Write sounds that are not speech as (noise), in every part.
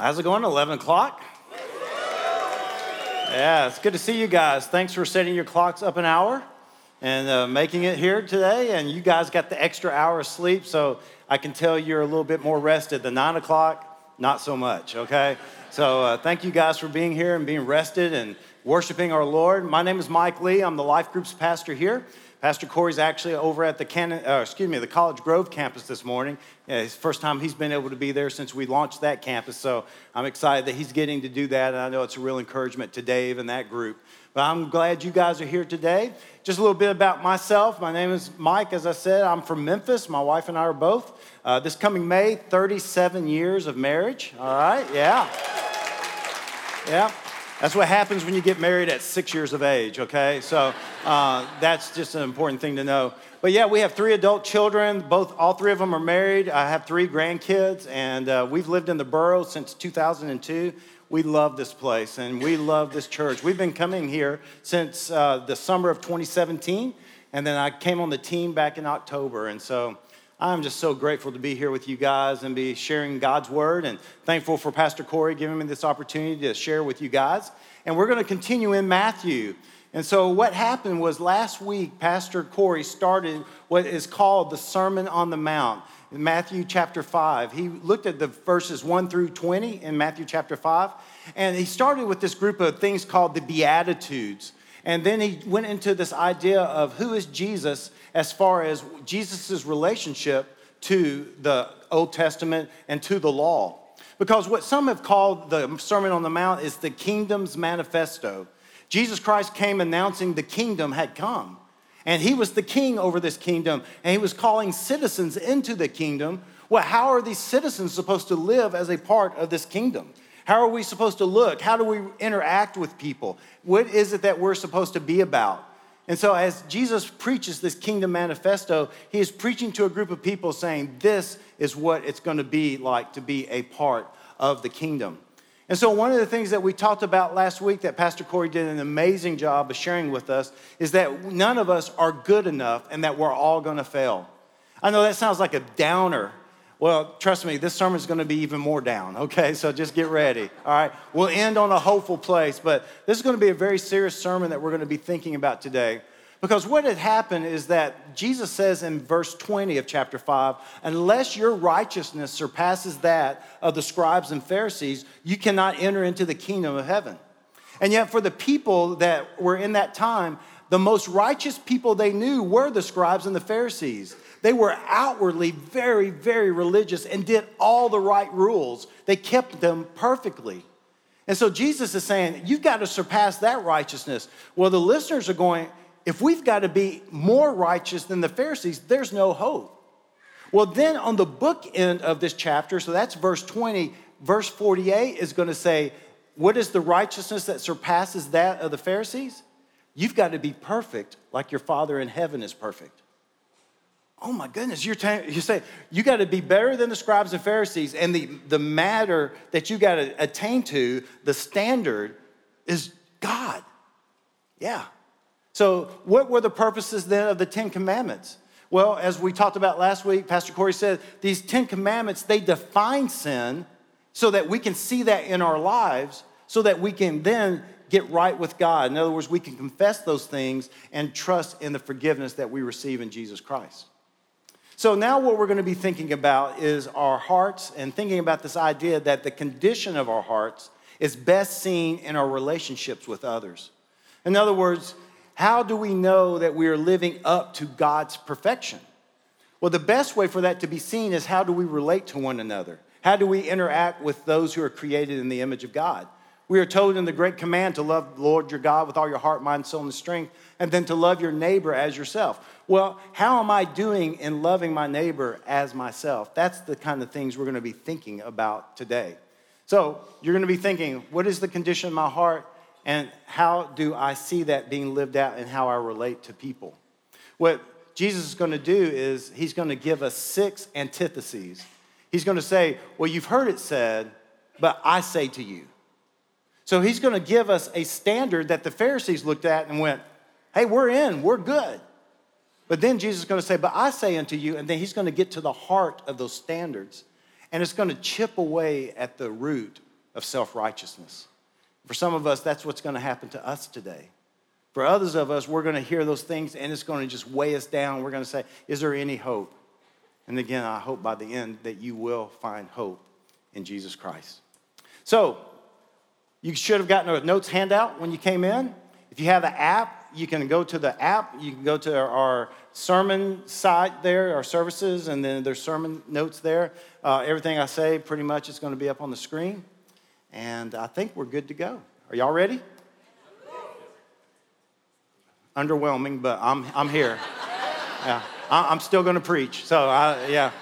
How's it going? 11 o'clock? Yeah, it's good to see you guys. Thanks for setting your clocks up an hour and uh, making it here today. And you guys got the extra hour of sleep, so I can tell you're a little bit more rested. The nine o'clock, not so much, okay? So uh, thank you guys for being here and being rested and worshiping our Lord. My name is Mike Lee. I'm the Life Groups pastor here. Pastor Corey's actually over at the Cannon, uh, excuse me, the College Grove campus this morning. Yeah, it's the first time he's been able to be there since we launched that campus. So I'm excited that he's getting to do that. And I know it's a real encouragement to Dave and that group. But I'm glad you guys are here today. Just a little bit about myself. My name is Mike. As I said, I'm from Memphis. My wife and I are both. Uh, this coming May, 37 years of marriage. All right, yeah. Yeah. That's what happens when you get married at six years of age, okay? So uh, that's just an important thing to know. But yeah, we have three adult children. Both, all three of them are married. I have three grandkids, and uh, we've lived in the borough since 2002. We love this place, and we love this church. We've been coming here since uh, the summer of 2017, and then I came on the team back in October, and so I'm just so grateful to be here with you guys and be sharing God's word and thankful for Pastor Corey giving me this opportunity to share with you guys. And we're going to continue in Matthew. And so, what happened was last week, Pastor Corey started what is called the Sermon on the Mount in Matthew chapter 5. He looked at the verses 1 through 20 in Matthew chapter 5. And he started with this group of things called the Beatitudes. And then he went into this idea of who is Jesus as far as Jesus' relationship to the Old Testament and to the law. Because what some have called the Sermon on the Mount is the kingdom's manifesto. Jesus Christ came announcing the kingdom had come. And he was the king over this kingdom, and he was calling citizens into the kingdom. Well, how are these citizens supposed to live as a part of this kingdom? How are we supposed to look? How do we interact with people? What is it that we're supposed to be about? And so, as Jesus preaches this kingdom manifesto, he is preaching to a group of people saying, This is what it's going to be like to be a part of the kingdom. And so, one of the things that we talked about last week that Pastor Corey did an amazing job of sharing with us is that none of us are good enough and that we're all going to fail. I know that sounds like a downer well, trust me, this sermon is going to be even more down, okay? So just get ready, all right? We'll end on a hopeful place, but this is going to be a very serious sermon that we're going to be thinking about today. Because what had happened is that Jesus says in verse 20 of chapter 5 unless your righteousness surpasses that of the scribes and Pharisees, you cannot enter into the kingdom of heaven. And yet, for the people that were in that time, the most righteous people they knew were the scribes and the Pharisees. They were outwardly very, very religious and did all the right rules. They kept them perfectly. And so Jesus is saying, You've got to surpass that righteousness. Well, the listeners are going, If we've got to be more righteous than the Pharisees, there's no hope. Well, then on the book end of this chapter, so that's verse 20, verse 48 is going to say, What is the righteousness that surpasses that of the Pharisees? You've got to be perfect like your Father in heaven is perfect. Oh my goodness, you're, ta- you say you got to be better than the scribes and Pharisees, and the, the matter that you got to attain to, the standard, is God. Yeah. So, what were the purposes then of the Ten Commandments? Well, as we talked about last week, Pastor Corey said these Ten Commandments, they define sin so that we can see that in our lives, so that we can then get right with God. In other words, we can confess those things and trust in the forgiveness that we receive in Jesus Christ. So, now what we're going to be thinking about is our hearts and thinking about this idea that the condition of our hearts is best seen in our relationships with others. In other words, how do we know that we are living up to God's perfection? Well, the best way for that to be seen is how do we relate to one another? How do we interact with those who are created in the image of God? We are told in the great command to love the Lord your God with all your heart, mind, soul, and strength, and then to love your neighbor as yourself. Well, how am I doing in loving my neighbor as myself? That's the kind of things we're going to be thinking about today. So, you're going to be thinking, what is the condition of my heart, and how do I see that being lived out and how I relate to people? What Jesus is going to do is he's going to give us six antitheses. He's going to say, Well, you've heard it said, but I say to you. So he's going to give us a standard that the Pharisees looked at and went, hey, we're in, we're good. But then Jesus is going to say, but I say unto you, and then he's going to get to the heart of those standards. And it's going to chip away at the root of self righteousness. For some of us, that's what's going to happen to us today. For others of us, we're going to hear those things and it's going to just weigh us down. We're going to say, Is there any hope? And again, I hope by the end that you will find hope in Jesus Christ. So, you should have gotten a notes handout when you came in. If you have an app, you can go to the app. You can go to our sermon site there, our services, and then there's sermon notes there. Uh, everything I say pretty much is going to be up on the screen. And I think we're good to go. Are y'all ready? Underwhelming, but I'm, I'm here. (laughs) Yeah, I'm still going to preach. So, I, yeah,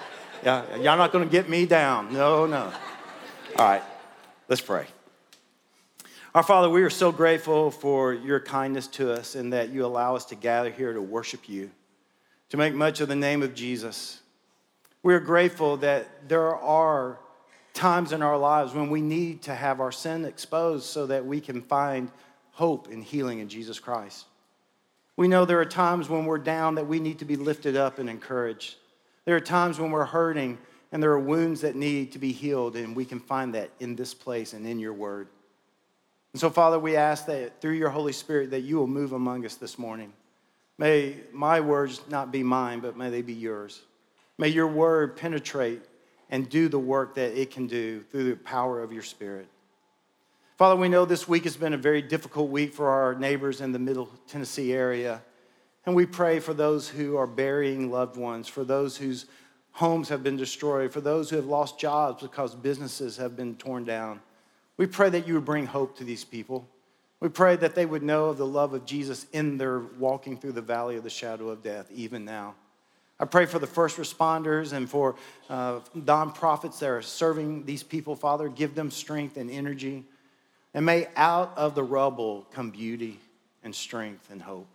yeah, y'all not going to get me down. No, no. All right, let's pray. Our Father, we are so grateful for your kindness to us and that you allow us to gather here to worship you, to make much of the name of Jesus. We are grateful that there are times in our lives when we need to have our sin exposed so that we can find hope and healing in Jesus Christ. We know there are times when we're down that we need to be lifted up and encouraged. There are times when we're hurting and there are wounds that need to be healed, and we can find that in this place and in your word. And so, Father, we ask that through your Holy Spirit that you will move among us this morning. May my words not be mine, but may they be yours. May your word penetrate and do the work that it can do through the power of your Spirit. Father, we know this week has been a very difficult week for our neighbors in the Middle Tennessee area. And we pray for those who are burying loved ones, for those whose homes have been destroyed, for those who have lost jobs because businesses have been torn down. We pray that you would bring hope to these people. We pray that they would know of the love of Jesus in their walking through the valley of the shadow of death, even now. I pray for the first responders and for uh, nonprofits that are serving these people, Father. Give them strength and energy. And may out of the rubble come beauty and strength and hope.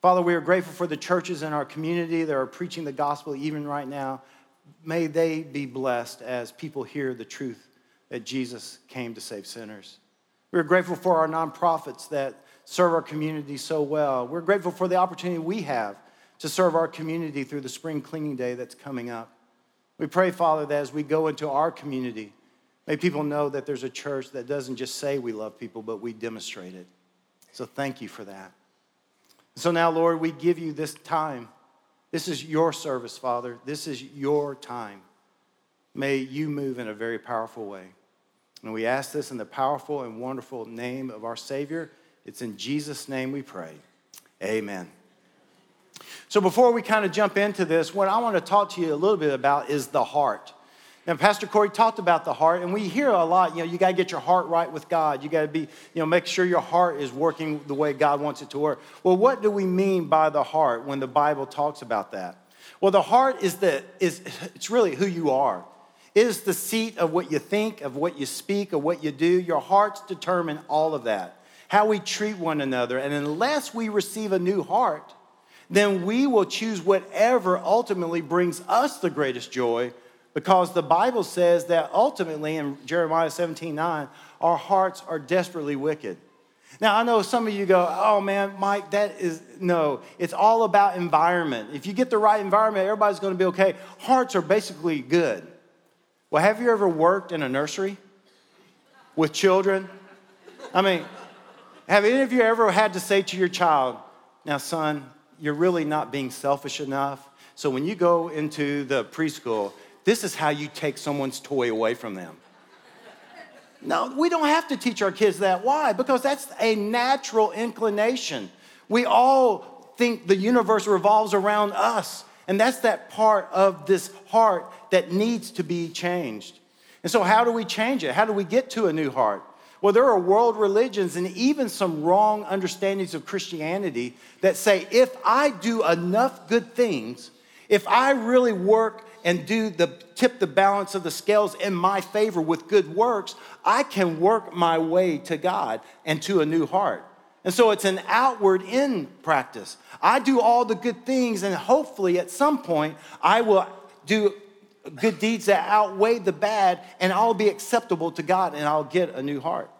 Father, we are grateful for the churches in our community that are preaching the gospel even right now. May they be blessed as people hear the truth that Jesus came to save sinners. We're grateful for our nonprofits that serve our community so well. We're grateful for the opportunity we have to serve our community through the spring cleaning day that's coming up. We pray, Father, that as we go into our community, may people know that there's a church that doesn't just say we love people, but we demonstrate it. So thank you for that. So now, Lord, we give you this time. This is your service, Father. This is your time. May you move in a very powerful way. And we ask this in the powerful and wonderful name of our Savior. It's in Jesus' name we pray. Amen. So, before we kind of jump into this, what I want to talk to you a little bit about is the heart. Now, Pastor Corey talked about the heart, and we hear a lot, you know, you got to get your heart right with God. You got to be, you know, make sure your heart is working the way God wants it to work. Well, what do we mean by the heart when the Bible talks about that? Well, the heart is the, is, it's really who you are. Is the seat of what you think, of what you speak, of what you do. Your hearts determine all of that, how we treat one another. And unless we receive a new heart, then we will choose whatever ultimately brings us the greatest joy because the Bible says that ultimately in Jeremiah 17 9, our hearts are desperately wicked. Now, I know some of you go, oh man, Mike, that is, no, it's all about environment. If you get the right environment, everybody's gonna be okay. Hearts are basically good. Well, have you ever worked in a nursery with children? I mean, have any of you ever had to say to your child, now, son, you're really not being selfish enough. So when you go into the preschool, this is how you take someone's toy away from them. No, we don't have to teach our kids that. Why? Because that's a natural inclination. We all think the universe revolves around us. And that's that part of this heart that needs to be changed. And so, how do we change it? How do we get to a new heart? Well, there are world religions and even some wrong understandings of Christianity that say if I do enough good things, if I really work and do the tip the balance of the scales in my favor with good works, I can work my way to God and to a new heart. And so it's an outward in practice. I do all the good things, and hopefully at some point I will do good deeds that outweigh the bad, and I'll be acceptable to God and I'll get a new heart.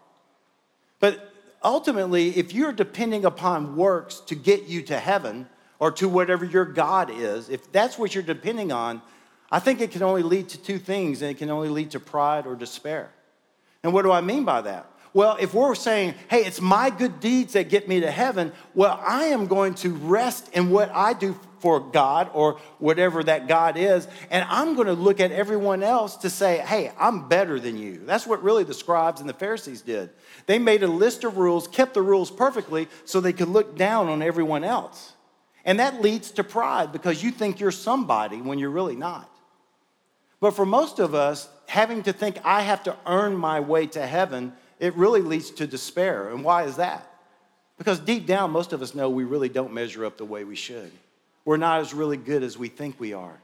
But ultimately, if you're depending upon works to get you to heaven or to whatever your God is, if that's what you're depending on, I think it can only lead to two things, and it can only lead to pride or despair. And what do I mean by that? Well, if we're saying, hey, it's my good deeds that get me to heaven, well, I am going to rest in what I do for God or whatever that God is, and I'm going to look at everyone else to say, hey, I'm better than you. That's what really the scribes and the Pharisees did. They made a list of rules, kept the rules perfectly so they could look down on everyone else. And that leads to pride because you think you're somebody when you're really not. But for most of us, having to think I have to earn my way to heaven, it really leads to despair. And why is that? Because deep down, most of us know we really don't measure up the way we should. We're not as really good as we think we are.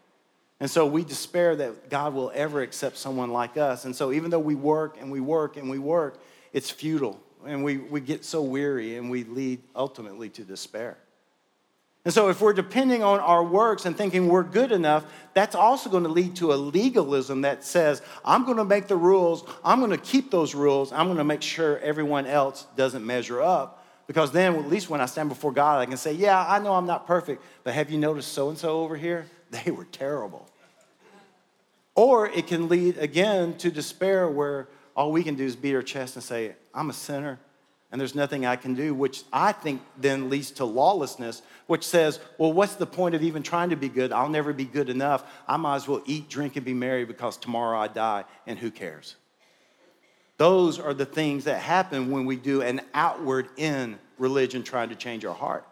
And so we despair that God will ever accept someone like us. And so even though we work and we work and we work, it's futile. And we, we get so weary and we lead ultimately to despair. And so, if we're depending on our works and thinking we're good enough, that's also going to lead to a legalism that says, I'm going to make the rules, I'm going to keep those rules, I'm going to make sure everyone else doesn't measure up. Because then, at least when I stand before God, I can say, Yeah, I know I'm not perfect, but have you noticed so and so over here? (laughs) They were terrible. Or it can lead again to despair where all we can do is beat our chest and say, I'm a sinner and there's nothing I can do, which I think then leads to lawlessness, which says, well, what's the point of even trying to be good? I'll never be good enough. I might as well eat, drink, and be merry because tomorrow I die, and who cares? Those are the things that happen when we do an outward in religion trying to change our heart.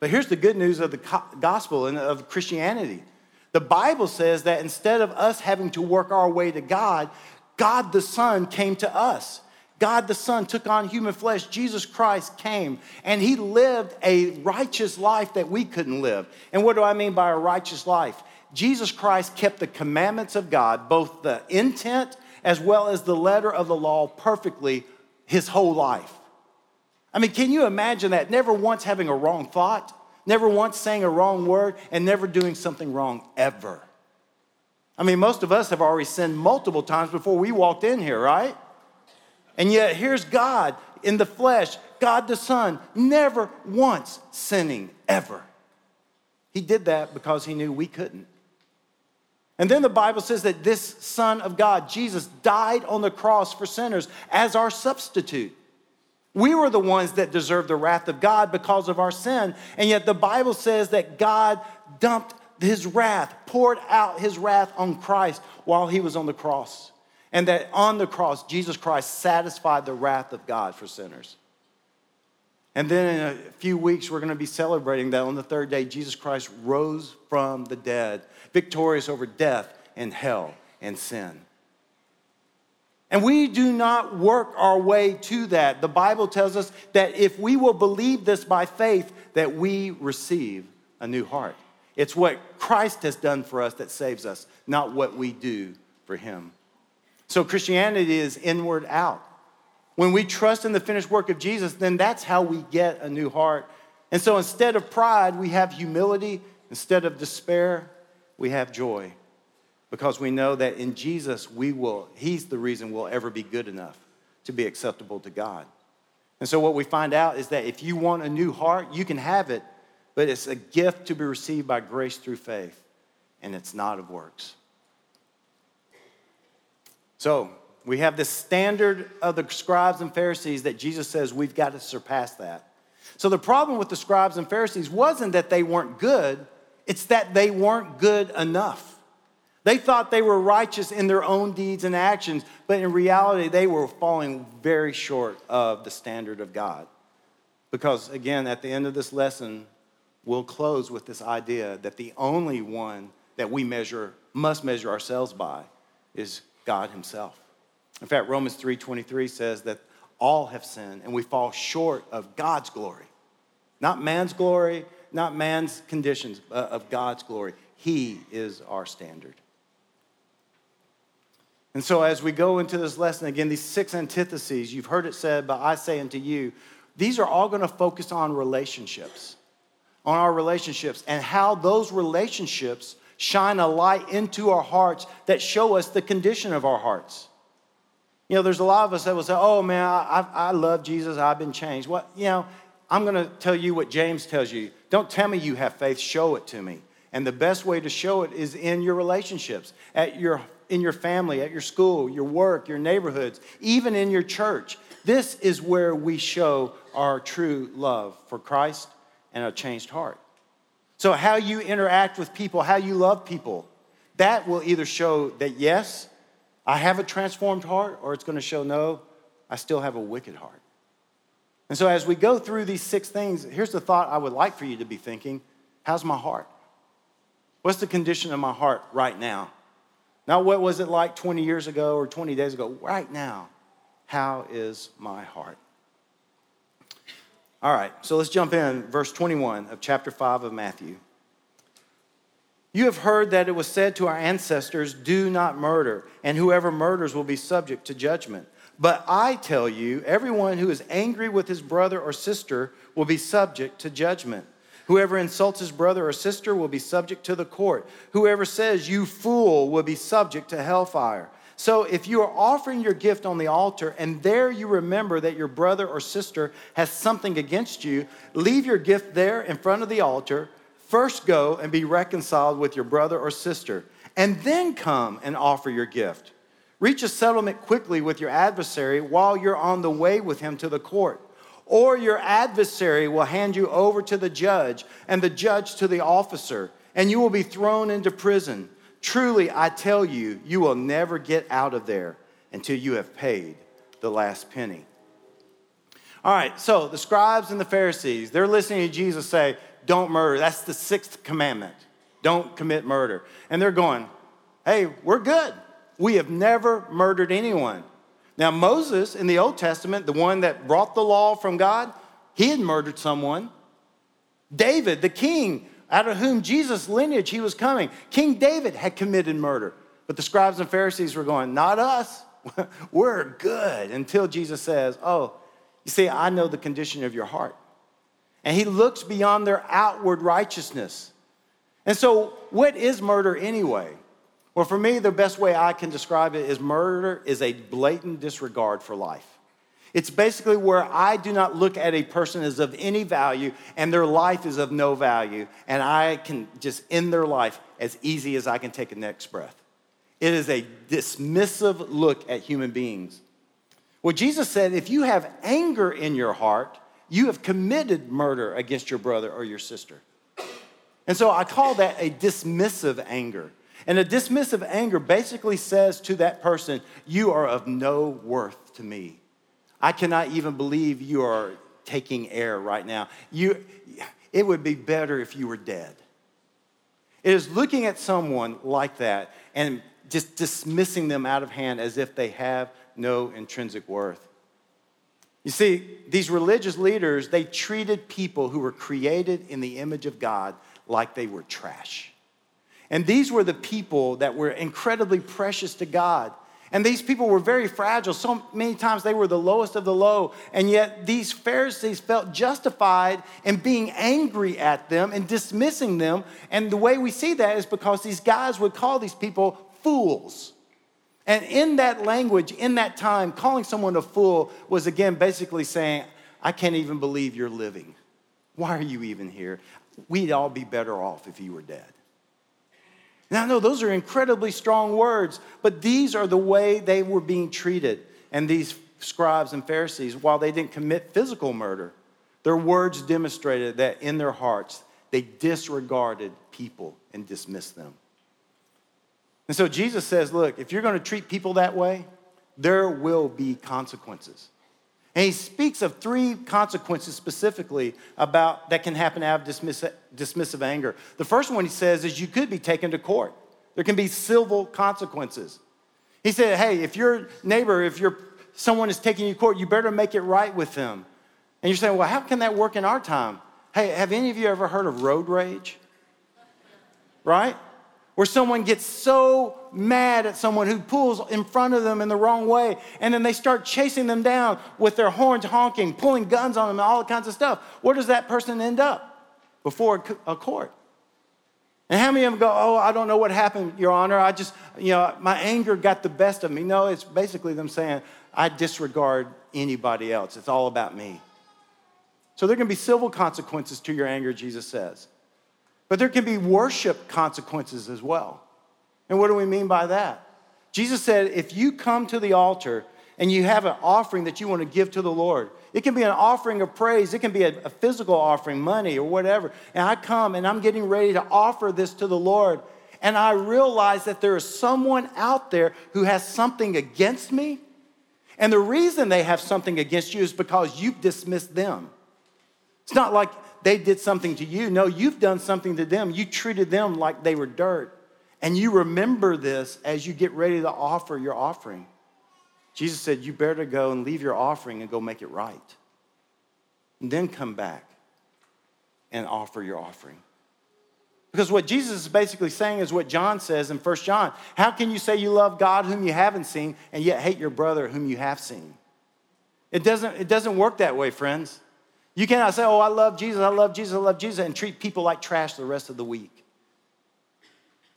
But here's the good news of the gospel and of Christianity. The Bible says that instead of us having to work our way to God, God the Son came to us. God the Son took on human flesh. Jesus Christ came and he lived a righteous life that we couldn't live. And what do I mean by a righteous life? Jesus Christ kept the commandments of God, both the intent as well as the letter of the law, perfectly his whole life. I mean, can you imagine that? Never once having a wrong thought, never once saying a wrong word, and never doing something wrong ever. I mean, most of us have already sinned multiple times before we walked in here, right? And yet, here's God in the flesh, God the Son, never once sinning, ever. He did that because he knew we couldn't. And then the Bible says that this Son of God, Jesus, died on the cross for sinners as our substitute. We were the ones that deserved the wrath of God because of our sin. And yet the Bible says that God dumped his wrath, poured out his wrath on Christ while he was on the cross and that on the cross, Jesus Christ satisfied the wrath of God for sinners. And then in a few weeks, we're going to be celebrating that on the third day, Jesus Christ rose from the dead, victorious over death and hell and sin. And we do not work our way to that. The Bible tells us that if we will believe this by faith, that we receive a new heart. It's what Christ has done for us that saves us, not what we do for him. So Christianity is inward out. When we trust in the finished work of Jesus, then that's how we get a new heart. And so instead of pride, we have humility. Instead of despair, we have joy. Because we know that in Jesus, we will, He's the reason we'll ever be good enough to be acceptable to God. And so what we find out is that if you want a new heart, you can have it, but it's a gift to be received by grace through faith, and it's not of works. So we have this standard of the scribes and Pharisees that Jesus says we've got to surpass that. So the problem with the scribes and Pharisees wasn't that they weren't good, it's that they weren't good enough. They thought they were righteous in their own deeds and actions, but in reality, they were falling very short of the standard of God. Because again, at the end of this lesson, we'll close with this idea that the only one that we measure, must measure ourselves by, is God himself. In fact, Romans 3:23 says that all have sinned and we fall short of God's glory. Not man's glory, not man's conditions, but of God's glory. He is our standard. And so, as we go into this lesson, again, these six antitheses, you've heard it said, but I say unto you, these are all going to focus on relationships, on our relationships, and how those relationships shine a light into our hearts that show us the condition of our hearts. You know, there's a lot of us that will say, oh man, I, I love Jesus, I've been changed. What, you know, I'm going to tell you what James tells you. Don't tell me you have faith, show it to me. And the best way to show it is in your relationships, at your in your family, at your school, your work, your neighborhoods, even in your church. This is where we show our true love for Christ and a changed heart. So, how you interact with people, how you love people, that will either show that, yes, I have a transformed heart, or it's going to show, no, I still have a wicked heart. And so, as we go through these six things, here's the thought I would like for you to be thinking How's my heart? What's the condition of my heart right now? Not what was it like 20 years ago or 20 days ago. Right now, how is my heart? All right, so let's jump in. Verse 21 of chapter 5 of Matthew. You have heard that it was said to our ancestors, Do not murder, and whoever murders will be subject to judgment. But I tell you, everyone who is angry with his brother or sister will be subject to judgment. Whoever insults his brother or sister will be subject to the court. Whoever says, You fool, will be subject to hellfire. So if you are offering your gift on the altar and there you remember that your brother or sister has something against you, leave your gift there in front of the altar. First go and be reconciled with your brother or sister, and then come and offer your gift. Reach a settlement quickly with your adversary while you're on the way with him to the court. Or your adversary will hand you over to the judge, and the judge to the officer, and you will be thrown into prison. Truly, I tell you, you will never get out of there until you have paid the last penny. All right, so the scribes and the Pharisees, they're listening to Jesus say, Don't murder. That's the sixth commandment. Don't commit murder. And they're going, Hey, we're good. We have never murdered anyone. Now, Moses in the Old Testament, the one that brought the law from God, he had murdered someone. David, the king, out of whom Jesus' lineage he was coming. King David had committed murder. But the scribes and Pharisees were going, Not us. (laughs) we're good. Until Jesus says, Oh, you see, I know the condition of your heart. And he looks beyond their outward righteousness. And so, what is murder anyway? Well, for me, the best way I can describe it is murder is a blatant disregard for life. It's basically where I do not look at a person as of any value and their life is of no value, and I can just end their life as easy as I can take a next breath. It is a dismissive look at human beings. Well, Jesus said, if you have anger in your heart, you have committed murder against your brother or your sister. And so I call that a dismissive anger. And a dismissive anger basically says to that person, You are of no worth to me. I cannot even believe you are taking air right now. You, it would be better if you were dead. It is looking at someone like that and just dismissing them out of hand as if they have no intrinsic worth. You see, these religious leaders, they treated people who were created in the image of God like they were trash. And these were the people that were incredibly precious to God. And these people were very fragile. So many times they were the lowest of the low. And yet these Pharisees felt justified in being angry at them and dismissing them. And the way we see that is because these guys would call these people fools. And in that language, in that time, calling someone a fool was again basically saying, I can't even believe you're living. Why are you even here? We'd all be better off if you were dead. Now, no, those are incredibly strong words, but these are the way they were being treated. And these scribes and Pharisees, while they didn't commit physical murder, their words demonstrated that in their hearts, they disregarded people and dismissed them. And so Jesus says, look, if you're going to treat people that way, there will be consequences. And he speaks of three consequences specifically about that can happen out of dismissive, dismissive anger. The first one he says is you could be taken to court. There can be civil consequences. He said, hey, if your neighbor, if your someone is taking you to court, you better make it right with them. And you're saying, well, how can that work in our time? Hey, have any of you ever heard of road rage? Right? Where someone gets so mad at someone who pulls in front of them in the wrong way, and then they start chasing them down with their horns honking, pulling guns on them, and all kinds of stuff. Where does that person end up? Before a court. And how many of them go, Oh, I don't know what happened, Your Honor. I just, you know, my anger got the best of me. No, it's basically them saying, I disregard anybody else. It's all about me. So there can be civil consequences to your anger, Jesus says. But there can be worship consequences as well. And what do we mean by that? Jesus said, if you come to the altar and you have an offering that you want to give to the Lord, it can be an offering of praise, it can be a, a physical offering, money or whatever. And I come and I'm getting ready to offer this to the Lord. And I realize that there is someone out there who has something against me. And the reason they have something against you is because you've dismissed them. It's not like they did something to you. No, you've done something to them. You treated them like they were dirt. And you remember this as you get ready to offer your offering. Jesus said, You better go and leave your offering and go make it right. And then come back and offer your offering. Because what Jesus is basically saying is what John says in 1 John. How can you say you love God whom you haven't seen and yet hate your brother whom you have seen? It doesn't, it doesn't work that way, friends. You cannot say, Oh, I love Jesus, I love Jesus, I love Jesus, and treat people like trash the rest of the week.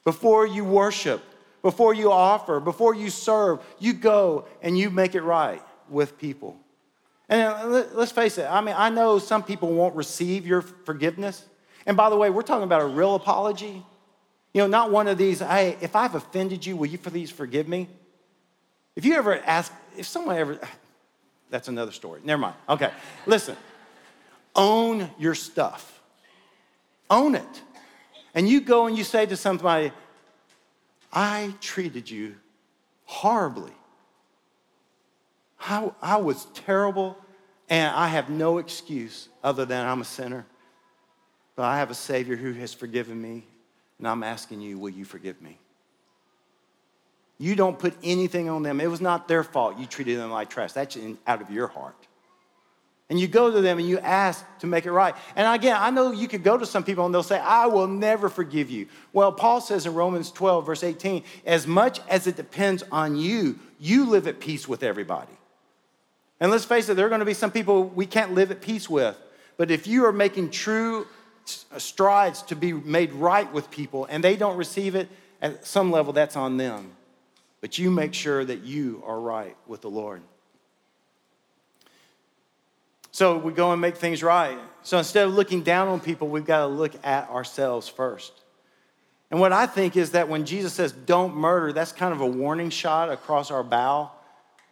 Before you worship, before you offer, before you serve, you go and you make it right with people. And uh, let's face it, I mean, I know some people won't receive your forgiveness. And by the way, we're talking about a real apology. You know, not one of these, hey, if I've offended you, will you please forgive me? If you ever ask, if someone ever, (sighs) that's another story. Never mind. Okay, listen. Own your stuff. Own it. And you go and you say to somebody, I treated you horribly. I, I was terrible, and I have no excuse other than I'm a sinner. But I have a Savior who has forgiven me, and I'm asking you, will you forgive me? You don't put anything on them. It was not their fault you treated them like trash. That's out of your heart. And you go to them and you ask to make it right. And again, I know you could go to some people and they'll say, I will never forgive you. Well, Paul says in Romans 12, verse 18, as much as it depends on you, you live at peace with everybody. And let's face it, there are going to be some people we can't live at peace with. But if you are making true uh, strides to be made right with people and they don't receive it, at some level, that's on them. But you make sure that you are right with the Lord. So we go and make things right. So instead of looking down on people, we've got to look at ourselves first. And what I think is that when Jesus says, don't murder, that's kind of a warning shot across our bow.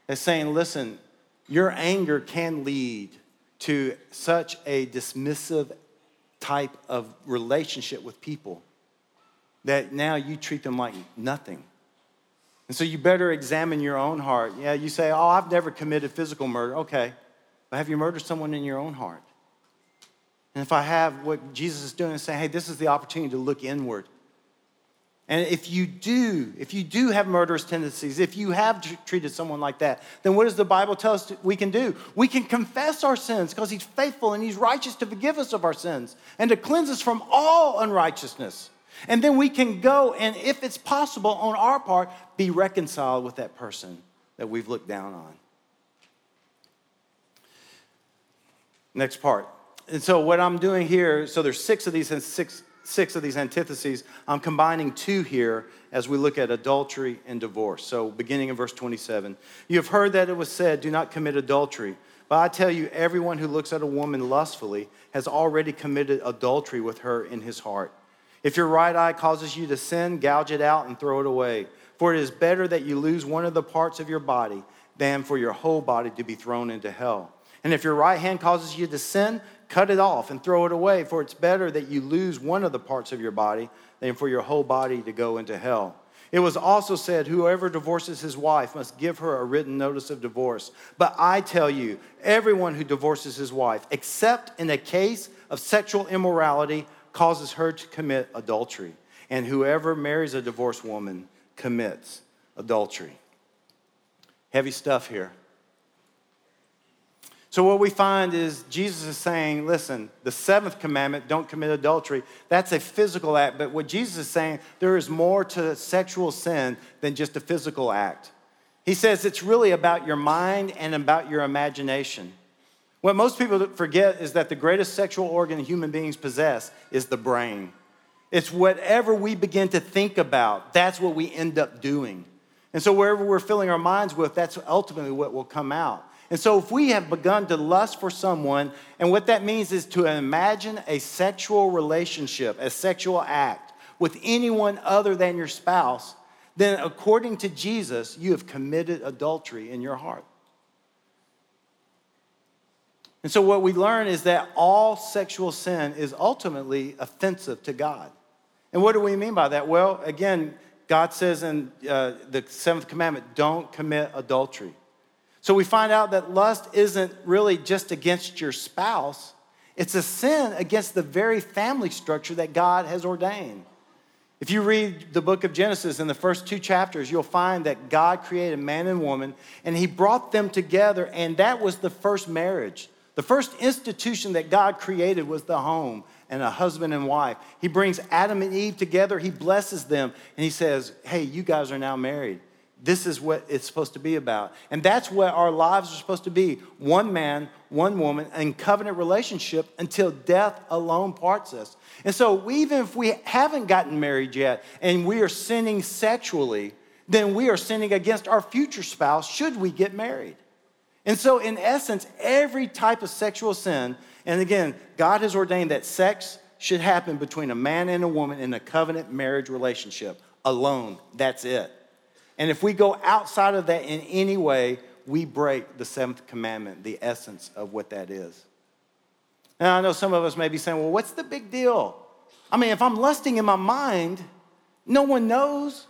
It's saying, listen, your anger can lead to such a dismissive type of relationship with people that now you treat them like nothing. And so you better examine your own heart. Yeah, you say, Oh, I've never committed physical murder. Okay. But have you murdered someone in your own heart? And if I have, what Jesus is doing is saying, hey, this is the opportunity to look inward. And if you do, if you do have murderous tendencies, if you have treated someone like that, then what does the Bible tell us we can do? We can confess our sins because He's faithful and He's righteous to forgive us of our sins and to cleanse us from all unrighteousness. And then we can go and, if it's possible on our part, be reconciled with that person that we've looked down on. Next part. And so what I'm doing here, so there's six of these and six, six of these antitheses. I'm combining two here as we look at adultery and divorce. So beginning in verse 27. You have heard that it was said, do not commit adultery. But I tell you, everyone who looks at a woman lustfully has already committed adultery with her in his heart. If your right eye causes you to sin, gouge it out and throw it away. For it is better that you lose one of the parts of your body than for your whole body to be thrown into hell. And if your right hand causes you to sin, cut it off and throw it away, for it's better that you lose one of the parts of your body than for your whole body to go into hell. It was also said, Whoever divorces his wife must give her a written notice of divorce. But I tell you, everyone who divorces his wife, except in a case of sexual immorality, causes her to commit adultery. And whoever marries a divorced woman commits adultery. Heavy stuff here. So, what we find is Jesus is saying, listen, the seventh commandment, don't commit adultery, that's a physical act. But what Jesus is saying, there is more to sexual sin than just a physical act. He says it's really about your mind and about your imagination. What most people forget is that the greatest sexual organ human beings possess is the brain. It's whatever we begin to think about, that's what we end up doing. And so, wherever we're filling our minds with, that's ultimately what will come out. And so, if we have begun to lust for someone, and what that means is to imagine a sexual relationship, a sexual act with anyone other than your spouse, then according to Jesus, you have committed adultery in your heart. And so, what we learn is that all sexual sin is ultimately offensive to God. And what do we mean by that? Well, again, God says in uh, the seventh commandment, don't commit adultery. So we find out that lust isn't really just against your spouse, it's a sin against the very family structure that God has ordained. If you read the book of Genesis in the first two chapters, you'll find that God created man and woman and he brought them together, and that was the first marriage. The first institution that God created was the home and a husband and wife. He brings Adam and Eve together, he blesses them, and he says, Hey, you guys are now married. This is what it's supposed to be about. And that's what our lives are supposed to be one man, one woman, in covenant relationship until death alone parts us. And so, even if we haven't gotten married yet and we are sinning sexually, then we are sinning against our future spouse should we get married. And so, in essence, every type of sexual sin, and again, God has ordained that sex should happen between a man and a woman in a covenant marriage relationship alone. That's it. And if we go outside of that in any way, we break the seventh commandment, the essence of what that is. Now, I know some of us may be saying, well, what's the big deal? I mean, if I'm lusting in my mind, no one knows.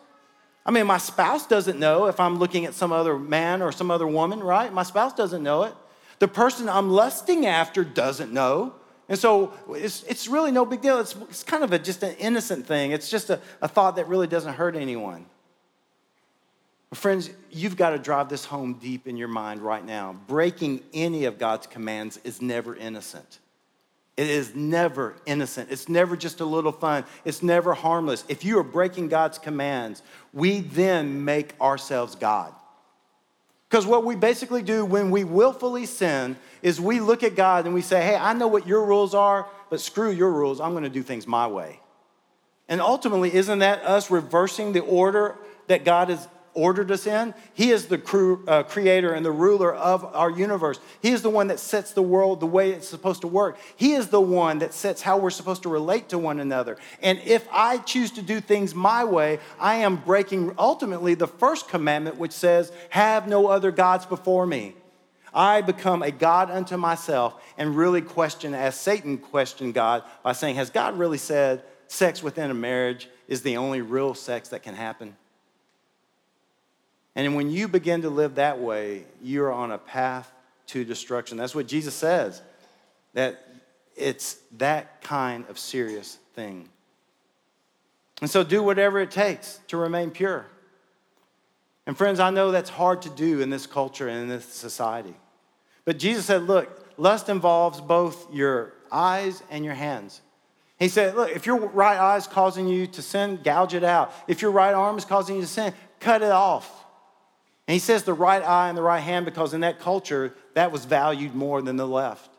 I mean, my spouse doesn't know if I'm looking at some other man or some other woman, right? My spouse doesn't know it. The person I'm lusting after doesn't know. And so it's, it's really no big deal. It's, it's kind of a, just an innocent thing. It's just a, a thought that really doesn't hurt anyone. Friends, you've got to drive this home deep in your mind right now. Breaking any of God's commands is never innocent. It is never innocent. It's never just a little fun. It's never harmless. If you are breaking God's commands, we then make ourselves God. Because what we basically do when we willfully sin is we look at God and we say, hey, I know what your rules are, but screw your rules. I'm going to do things my way. And ultimately, isn't that us reversing the order that God has ordered us in. He is the cru- uh, creator and the ruler of our universe. He is the one that sets the world the way it's supposed to work. He is the one that sets how we're supposed to relate to one another. And if I choose to do things my way, I am breaking ultimately the first commandment, which says, Have no other gods before me. I become a God unto myself and really question, as Satan questioned God by saying, Has God really said sex within a marriage is the only real sex that can happen? And when you begin to live that way, you're on a path to destruction. That's what Jesus says, that it's that kind of serious thing. And so do whatever it takes to remain pure. And friends, I know that's hard to do in this culture and in this society. But Jesus said, look, lust involves both your eyes and your hands. He said, look, if your right eye is causing you to sin, gouge it out. If your right arm is causing you to sin, cut it off. And he says the right eye and the right hand because in that culture, that was valued more than the left.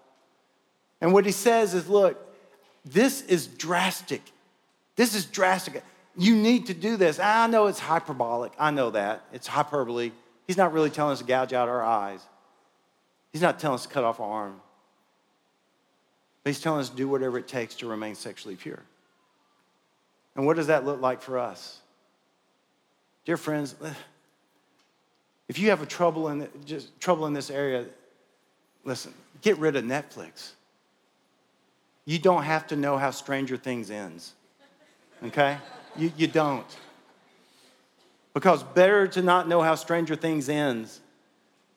And what he says is look, this is drastic. This is drastic. You need to do this. I know it's hyperbolic. I know that. It's hyperbole. He's not really telling us to gouge out our eyes, he's not telling us to cut off our arm. But he's telling us to do whatever it takes to remain sexually pure. And what does that look like for us? Dear friends, if you have a trouble in, just trouble in this area, listen, get rid of Netflix. You don't have to know how Stranger Things ends, okay? You, you don't. Because better to not know how Stranger Things ends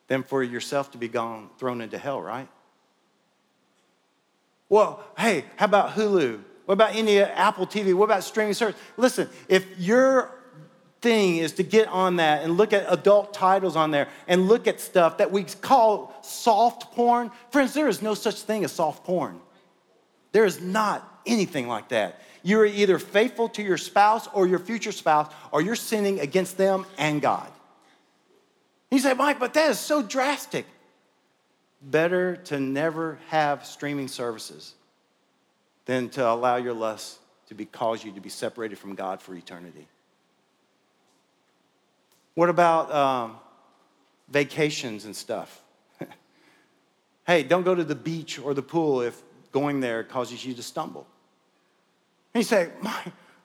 than for yourself to be gone, thrown into hell, right? Well, hey, how about Hulu? What about any Apple TV? What about streaming service? Listen, if you're thing is to get on that and look at adult titles on there and look at stuff that we call soft porn. Friends, there is no such thing as soft porn. There is not anything like that. You're either faithful to your spouse or your future spouse, or you're sinning against them and God. You say, Mike, but that is so drastic. Better to never have streaming services than to allow your lust to be, cause you to be separated from God for eternity. What about um, vacations and stuff? (laughs) hey, don't go to the beach or the pool if going there causes you to stumble. And you say,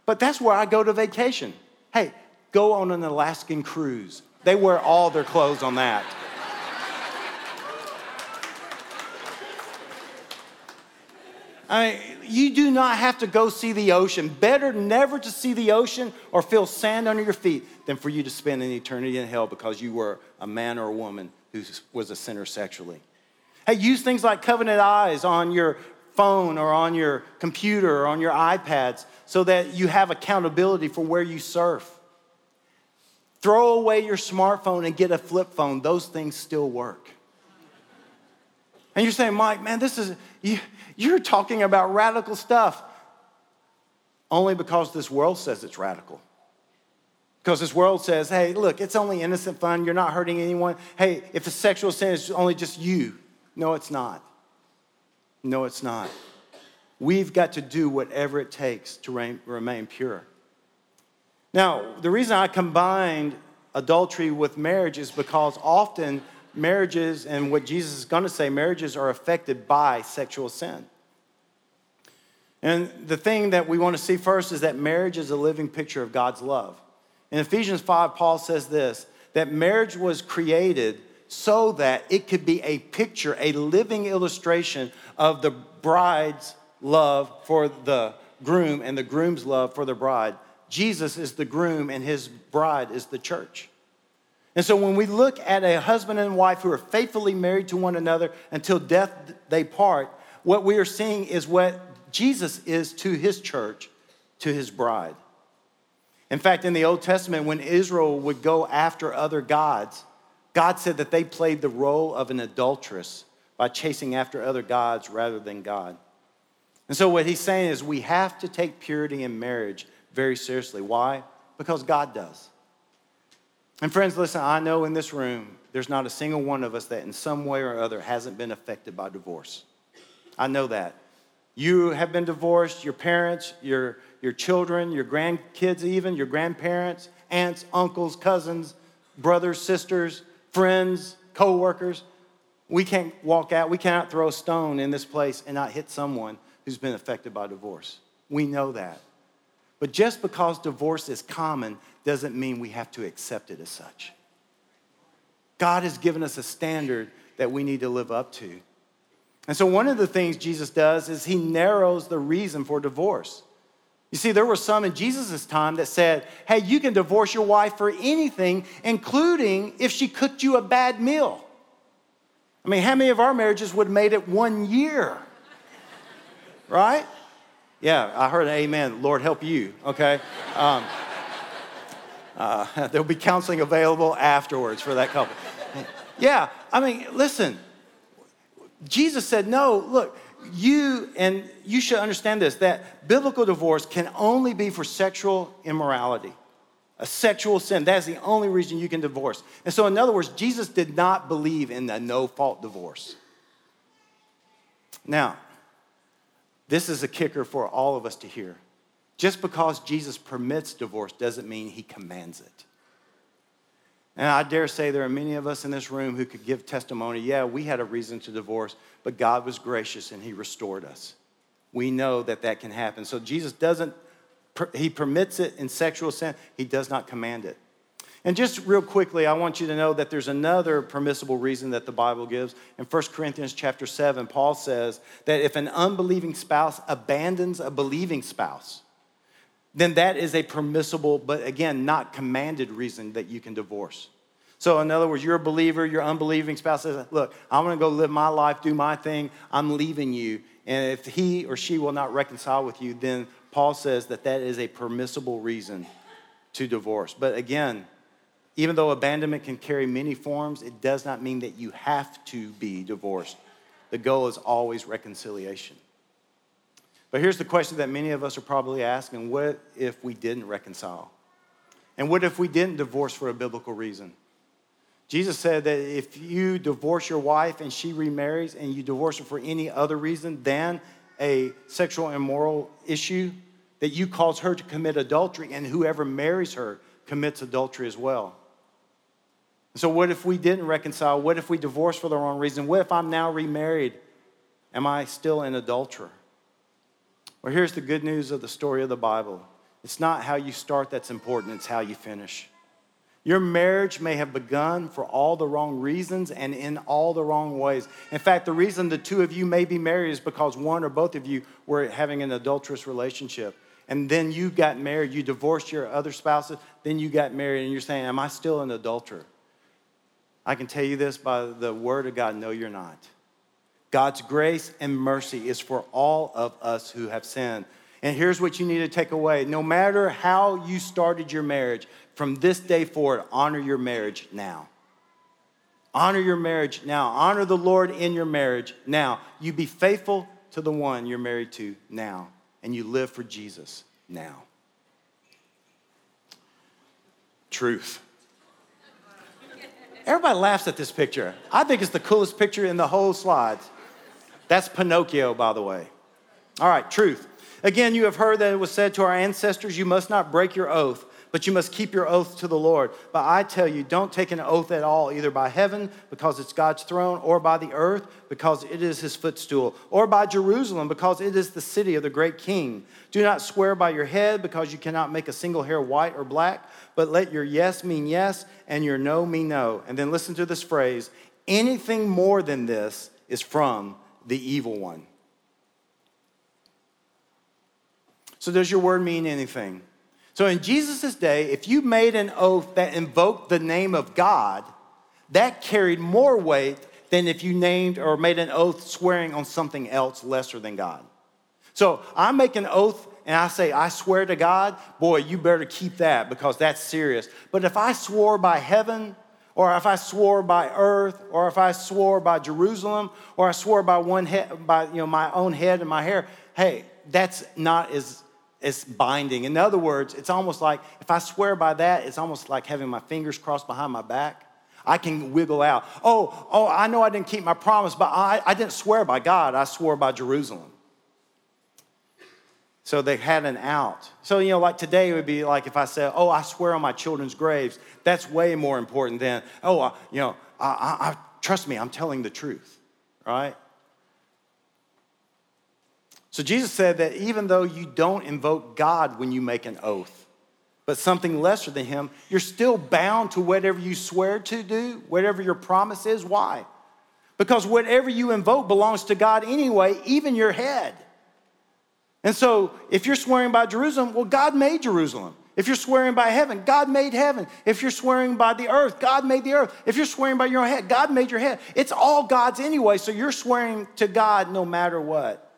but that's where I go to vacation. Hey, go on an Alaskan cruise. They wear all their clothes on that. I mean, you do not have to go see the ocean. Better never to see the ocean or feel sand under your feet than for you to spend an eternity in hell because you were a man or a woman who was a sinner sexually. Hey, use things like covenant eyes on your phone or on your computer or on your iPads so that you have accountability for where you surf. Throw away your smartphone and get a flip phone. Those things still work. And you're saying, Mike, man, this is, you, you're talking about radical stuff. Only because this world says it's radical. Because this world says, hey, look, it's only innocent fun. You're not hurting anyone. Hey, if a sexual sin is only just you. No, it's not. No, it's not. We've got to do whatever it takes to remain pure. Now, the reason I combined adultery with marriage is because often marriages, and what Jesus is going to say, marriages are affected by sexual sin. And the thing that we want to see first is that marriage is a living picture of God's love. In Ephesians 5, Paul says this that marriage was created so that it could be a picture, a living illustration of the bride's love for the groom and the groom's love for the bride. Jesus is the groom and his bride is the church. And so when we look at a husband and wife who are faithfully married to one another until death they part, what we are seeing is what Jesus is to his church, to his bride. In fact, in the Old Testament, when Israel would go after other gods, God said that they played the role of an adulteress by chasing after other gods rather than God. And so, what he's saying is we have to take purity in marriage very seriously. Why? Because God does. And friends, listen, I know in this room, there's not a single one of us that in some way or other hasn't been affected by divorce. I know that. You have been divorced, your parents, your, your children, your grandkids, even, your grandparents, aunts, uncles, cousins, brothers, sisters, friends, co workers. We can't walk out, we cannot throw a stone in this place and not hit someone who's been affected by divorce. We know that. But just because divorce is common doesn't mean we have to accept it as such. God has given us a standard that we need to live up to. And so, one of the things Jesus does is he narrows the reason for divorce. You see, there were some in Jesus' time that said, hey, you can divorce your wife for anything, including if she cooked you a bad meal. I mean, how many of our marriages would have made it one year? Right? Yeah, I heard an amen. Lord, help you, okay? Um, (laughs) uh, there'll be counseling available afterwards for that couple. Yeah, I mean, listen, Jesus said, no, look, you, and you should understand this, that biblical divorce can only be for sexual immorality, a sexual sin. That's the only reason you can divorce. And so, in other words, Jesus did not believe in the no fault divorce. Now, this is a kicker for all of us to hear. Just because Jesus permits divorce doesn't mean he commands it. And I dare say there are many of us in this room who could give testimony yeah, we had a reason to divorce, but God was gracious and he restored us. We know that that can happen. So Jesus doesn't, he permits it in sexual sin, he does not command it. And just real quickly, I want you to know that there's another permissible reason that the Bible gives. In 1 Corinthians chapter 7, Paul says that if an unbelieving spouse abandons a believing spouse, then that is a permissible, but again, not commanded reason that you can divorce. So, in other words, you're a believer, your unbelieving spouse says, Look, I'm gonna go live my life, do my thing, I'm leaving you. And if he or she will not reconcile with you, then Paul says that that is a permissible reason to divorce. But again, even though abandonment can carry many forms, it does not mean that you have to be divorced. The goal is always reconciliation. But here's the question that many of us are probably asking what if we didn't reconcile? And what if we didn't divorce for a biblical reason? Jesus said that if you divorce your wife and she remarries and you divorce her for any other reason than a sexual immoral issue, that you cause her to commit adultery and whoever marries her commits adultery as well. So, what if we didn't reconcile? What if we divorced for the wrong reason? What if I'm now remarried? Am I still an adulterer? Well, here's the good news of the story of the Bible It's not how you start that's important, it's how you finish. Your marriage may have begun for all the wrong reasons and in all the wrong ways. In fact, the reason the two of you may be married is because one or both of you were having an adulterous relationship. And then you got married, you divorced your other spouses, then you got married, and you're saying, Am I still an adulterer? I can tell you this by the word of God no, you're not. God's grace and mercy is for all of us who have sinned. And here's what you need to take away no matter how you started your marriage, from this day forward, honor your marriage now. Honor your marriage now. Honor the Lord in your marriage now. You be faithful to the one you're married to now, and you live for Jesus now. Truth. Everybody laughs at this picture. I think it's the coolest picture in the whole slides. That's Pinocchio, by the way. All right, truth. Again, you have heard that it was said to our ancestors, You must not break your oath, but you must keep your oath to the Lord. But I tell you, don't take an oath at all, either by heaven, because it's God's throne, or by the earth, because it is his footstool, or by Jerusalem, because it is the city of the great king. Do not swear by your head, because you cannot make a single hair white or black, but let your yes mean yes, and your no mean no. And then listen to this phrase anything more than this is from the evil one. So, does your word mean anything? So, in Jesus' day, if you made an oath that invoked the name of God, that carried more weight than if you named or made an oath swearing on something else lesser than God. So, I make an oath and I say, I swear to God, boy, you better keep that because that's serious. But if I swore by heaven, or if I swore by earth, or if I swore by Jerusalem, or I swore by one head, by you know my own head and my hair, hey, that's not as it's binding. In other words, it's almost like if I swear by that, it's almost like having my fingers crossed behind my back. I can wiggle out. Oh, oh, I know I didn't keep my promise, but I, I didn't swear by God. I swore by Jerusalem. So they had an out. So, you know, like today it would be like if I said, oh, I swear on my children's graves. That's way more important than, oh, I, you know, I, I, I, trust me, I'm telling the truth, right? So Jesus said that even though you don't invoke God when you make an oath, but something lesser than him, you're still bound to whatever you swear to do, whatever your promise is. Why? Because whatever you invoke belongs to God anyway, even your head. And so if you're swearing by Jerusalem, well, God made Jerusalem. If you're swearing by heaven, God made heaven. If you're swearing by the earth, God made the earth. If you're swearing by your own head, God made your head. It's all God's anyway, so you're swearing to God no matter what.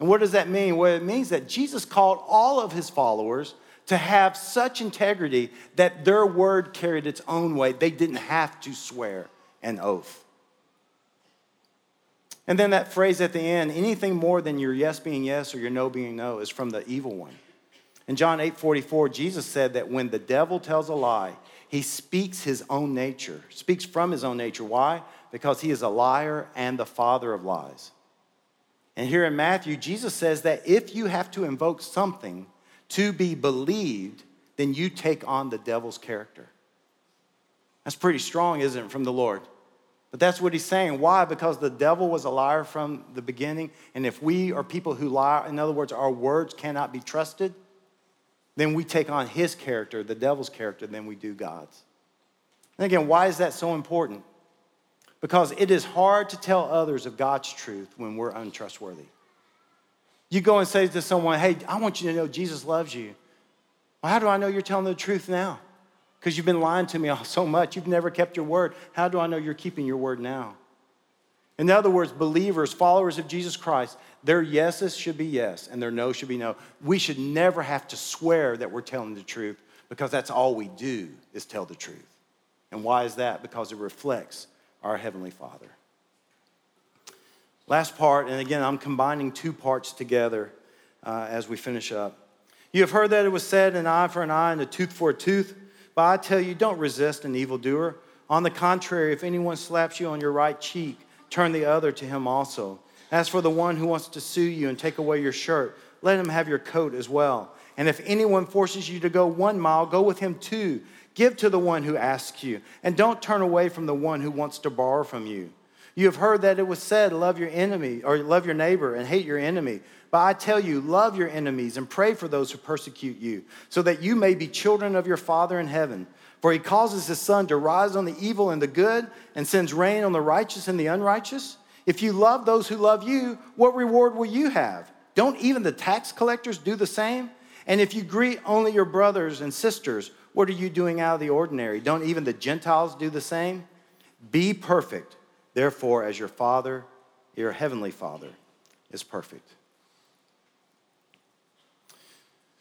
And what does that mean? Well, it means that Jesus called all of his followers to have such integrity that their word carried its own weight. They didn't have to swear an oath. And then that phrase at the end anything more than your yes being yes or your no being no is from the evil one. In John 8 44, Jesus said that when the devil tells a lie, he speaks his own nature, speaks from his own nature. Why? Because he is a liar and the father of lies. And here in Matthew, Jesus says that if you have to invoke something to be believed, then you take on the devil's character. That's pretty strong, isn't it, from the Lord? But that's what he's saying. Why? Because the devil was a liar from the beginning. And if we are people who lie, in other words, our words cannot be trusted, then we take on his character, the devil's character, than we do God's. And again, why is that so important? because it is hard to tell others of God's truth when we're untrustworthy. You go and say to someone, Hey, I want you to know Jesus loves you. Well, how do I know you're telling the truth now? Because you've been lying to me so much. You've never kept your word. How do I know you're keeping your word now? In other words, believers, followers of Jesus Christ, their yeses should be yes and their no should be no. We should never have to swear that we're telling the truth because that's all we do is tell the truth. And why is that? Because it reflects our Heavenly Father. Last part, and again, I'm combining two parts together uh, as we finish up. You have heard that it was said, an eye for an eye and a tooth for a tooth. But I tell you, don't resist an evildoer. On the contrary, if anyone slaps you on your right cheek, turn the other to him also. As for the one who wants to sue you and take away your shirt, let him have your coat as well. And if anyone forces you to go one mile, go with him two. Give to the one who asks you, and don't turn away from the one who wants to borrow from you. You have heard that it was said, love your enemy, or love your neighbor and hate your enemy. But I tell you, love your enemies and pray for those who persecute you, so that you may be children of your Father in heaven. For he causes his sun to rise on the evil and the good, and sends rain on the righteous and the unrighteous. If you love those who love you, what reward will you have? Don't even the tax collectors do the same? And if you greet only your brothers and sisters, what are you doing out of the ordinary? Don't even the Gentiles do the same? Be perfect Therefore, as your Father, your heavenly Father, is perfect.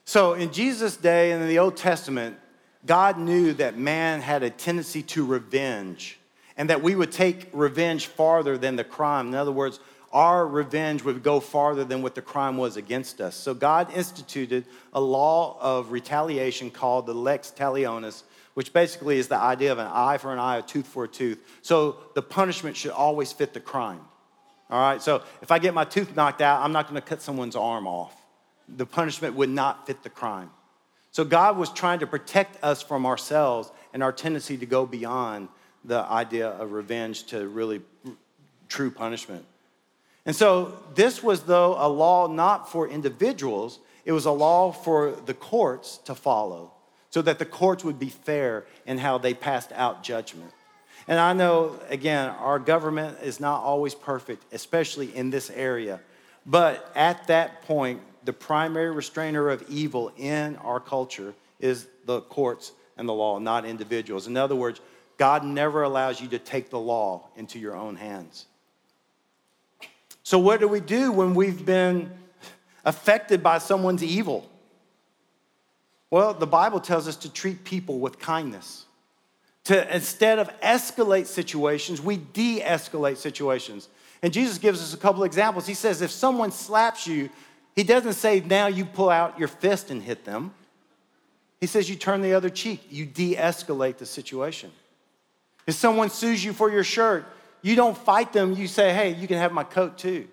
So, in Jesus' day and in the Old Testament, God knew that man had a tendency to revenge and that we would take revenge farther than the crime. In other words, our revenge would go farther than what the crime was against us. So, God instituted a law of retaliation called the lex talionis, which basically is the idea of an eye for an eye, a tooth for a tooth. So the punishment should always fit the crime. All right, so if I get my tooth knocked out, I'm not gonna cut someone's arm off. The punishment would not fit the crime. So God was trying to protect us from ourselves and our tendency to go beyond the idea of revenge to really true punishment. And so this was, though, a law not for individuals, it was a law for the courts to follow so that the courts would be fair in how they passed out judgment. And I know, again, our government is not always perfect, especially in this area. But at that point, the primary restrainer of evil in our culture is the courts and the law, not individuals. In other words, God never allows you to take the law into your own hands. So, what do we do when we've been affected by someone's evil? Well, the Bible tells us to treat people with kindness. To instead of escalate situations, we de escalate situations. And Jesus gives us a couple examples. He says, if someone slaps you, he doesn't say, now you pull out your fist and hit them. He says, you turn the other cheek, you de escalate the situation. If someone sues you for your shirt, you don't fight them, you say, hey, you can have my coat too.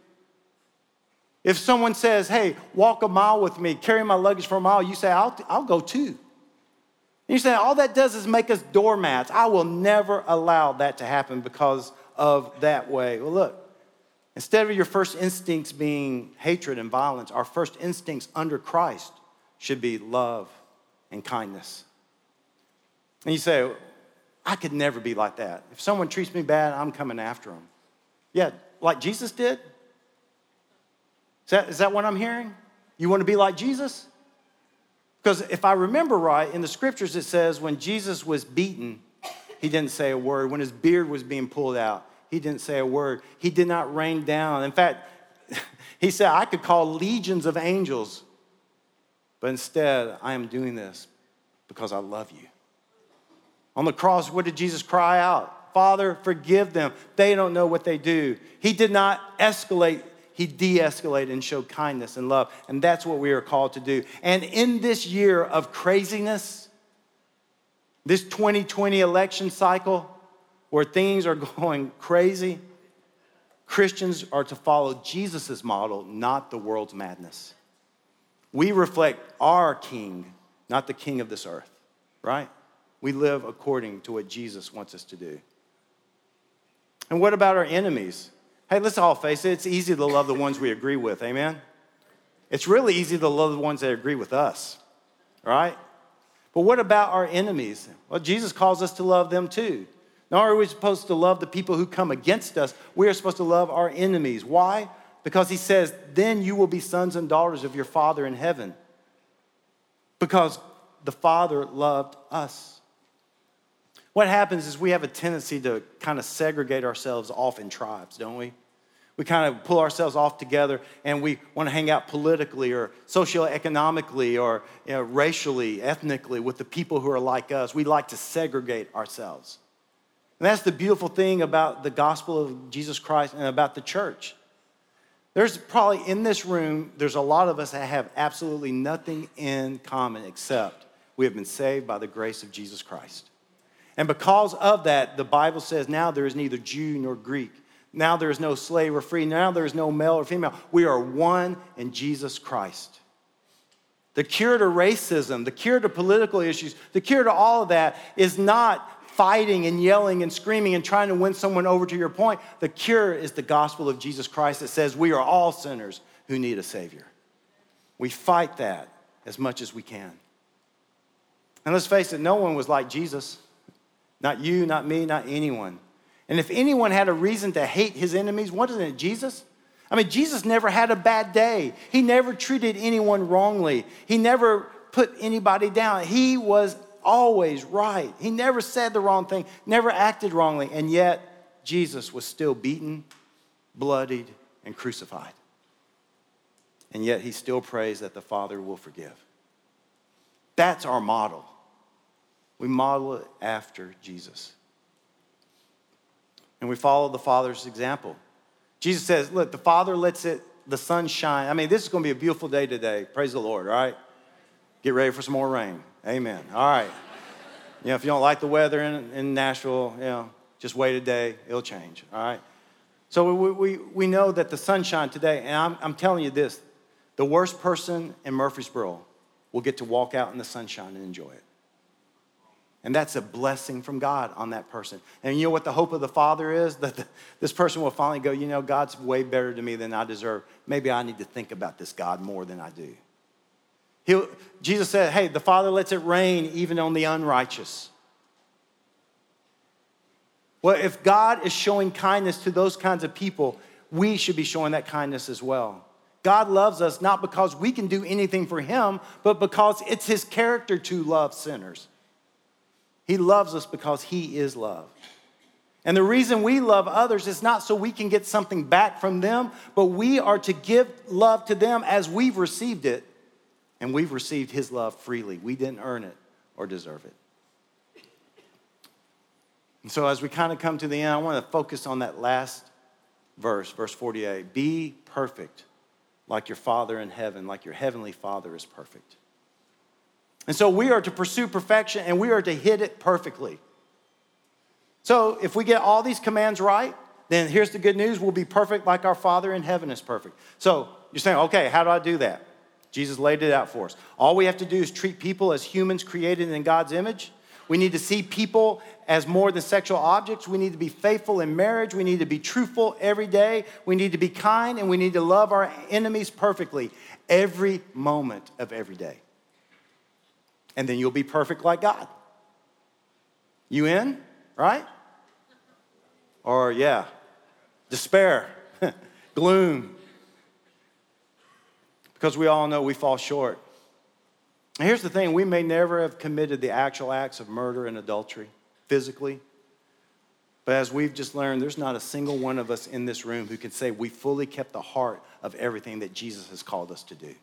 If someone says, hey, walk a mile with me, carry my luggage for a mile, you say, I'll, I'll go too. And you say, all that does is make us doormats. I will never allow that to happen because of that way. Well, look, instead of your first instincts being hatred and violence, our first instincts under Christ should be love and kindness. And you say, I could never be like that. If someone treats me bad, I'm coming after them. Yeah, like Jesus did. Is that, is that what I'm hearing? You want to be like Jesus? Because if I remember right, in the scriptures it says when Jesus was beaten, he didn't say a word. When his beard was being pulled out, he didn't say a word. He did not rain down. In fact, (laughs) he said, I could call legions of angels, but instead, I am doing this because I love you. On the cross, what did Jesus cry out? Father, forgive them. They don't know what they do. He did not escalate he de escalated and showed kindness and love. And that's what we are called to do. And in this year of craziness, this 2020 election cycle where things are (laughs) going crazy, Christians are to follow Jesus' model, not the world's madness. We reflect our king, not the king of this earth, right? We live according to what Jesus wants us to do. And what about our enemies? Hey, let's all face it, it's easy to love the ones we agree with, amen? It's really easy to love the ones that agree with us, right? But what about our enemies? Well, Jesus calls us to love them too. Not are we supposed to love the people who come against us, we are supposed to love our enemies. Why? Because he says, then you will be sons and daughters of your Father in heaven. Because the Father loved us. What happens is we have a tendency to kind of segregate ourselves off in tribes, don't we? We kind of pull ourselves off together and we want to hang out politically or socioeconomically or you know, racially, ethnically with the people who are like us. We like to segregate ourselves. And that's the beautiful thing about the gospel of Jesus Christ and about the church. There's probably in this room, there's a lot of us that have absolutely nothing in common except we have been saved by the grace of Jesus Christ. And because of that, the Bible says now there is neither Jew nor Greek. Now there is no slave or free. Now there is no male or female. We are one in Jesus Christ. The cure to racism, the cure to political issues, the cure to all of that is not fighting and yelling and screaming and trying to win someone over to your point. The cure is the gospel of Jesus Christ that says we are all sinners who need a Savior. We fight that as much as we can. And let's face it, no one was like Jesus. Not you, not me, not anyone. And if anyone had a reason to hate his enemies, wasn't it Jesus? I mean, Jesus never had a bad day. He never treated anyone wrongly. He never put anybody down. He was always right. He never said the wrong thing, never acted wrongly. And yet, Jesus was still beaten, bloodied, and crucified. And yet, he still prays that the Father will forgive. That's our model. We model it after Jesus. And we follow the Father's example. Jesus says, Look, the Father lets it, the sun shine. I mean, this is going to be a beautiful day today. Praise the Lord, all right? Get ready for some more rain. Amen. All right. You know, if you don't like the weather in, in Nashville, you know, just wait a day, it'll change, all right? So we, we, we know that the sunshine today, and I'm, I'm telling you this the worst person in Murfreesboro will get to walk out in the sunshine and enjoy it. And that's a blessing from God on that person. And you know what the hope of the Father is? (laughs) That the, this person will finally go, you know, God's way better to me than I deserve. Maybe I need to think about this God more than I do. He'll, Jesus said, hey, the Father lets it rain even on the unrighteous. Well, if God is showing kindness to those kinds of people, we should be showing that kindness as well. God loves us not because we can do anything for Him, but because it's His character to love sinners. He loves us because He is love. And the reason we love others is not so we can get something back from them, but we are to give love to them as we've received it and we've received his love freely. We didn't earn it or deserve it. And so, as we kind of come to the end, I want to focus on that last verse, verse 48. Be perfect like your Father in heaven, like your heavenly Father is perfect. And so, we are to pursue perfection and we are to hit it perfectly. So, if we get all these commands right, then here's the good news we'll be perfect like our Father in heaven is perfect. So, you're saying, okay, how do I do that? Jesus laid it out for us. All we have to do is treat people as humans created in God's image. We need to see people as more than sexual objects. We need to be faithful in marriage. We need to be truthful every day. We need to be kind and we need to love our enemies perfectly every moment of every day. And then you'll be perfect like God. You in? Right? Or, yeah, despair, (laughs) gloom, because we all know we fall short. And here's the thing we may never have committed the actual acts of murder and adultery physically. But as we've just learned, there's not a single one of us in this room who can say we fully kept the heart of everything that Jesus has called us to do.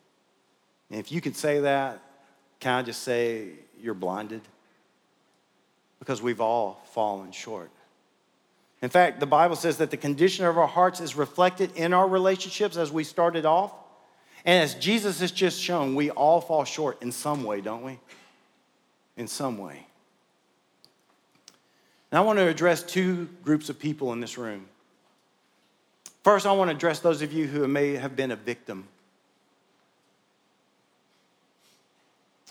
And if you could say that, can I just say you're blinded? Because we've all fallen short. In fact, the Bible says that the condition of our hearts is reflected in our relationships as we started off. And as Jesus has just shown, we all fall short in some way, don't we? In some way. And I want to address two groups of people in this room. First, I want to address those of you who may have been a victim.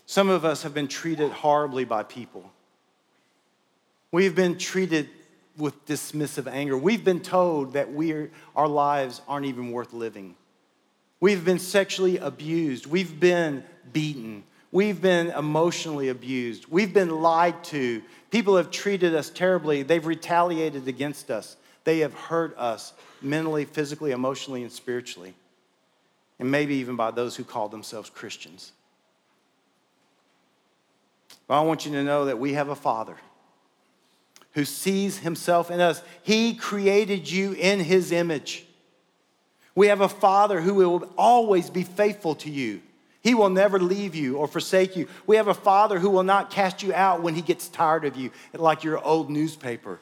Some of us have been treated horribly by people. We've been treated with dismissive anger. We've been told that we are, our lives aren't even worth living. We've been sexually abused. We've been beaten. We've been emotionally abused. We've been lied to. People have treated us terribly. They've retaliated against us. They have hurt us mentally, physically, emotionally, and spiritually. And maybe even by those who call themselves Christians. But I want you to know that we have a Father who sees himself in us. He created you in his image. We have a Father who will always be faithful to you. He will never leave you or forsake you. We have a Father who will not cast you out when He gets tired of you, like your old newspaper.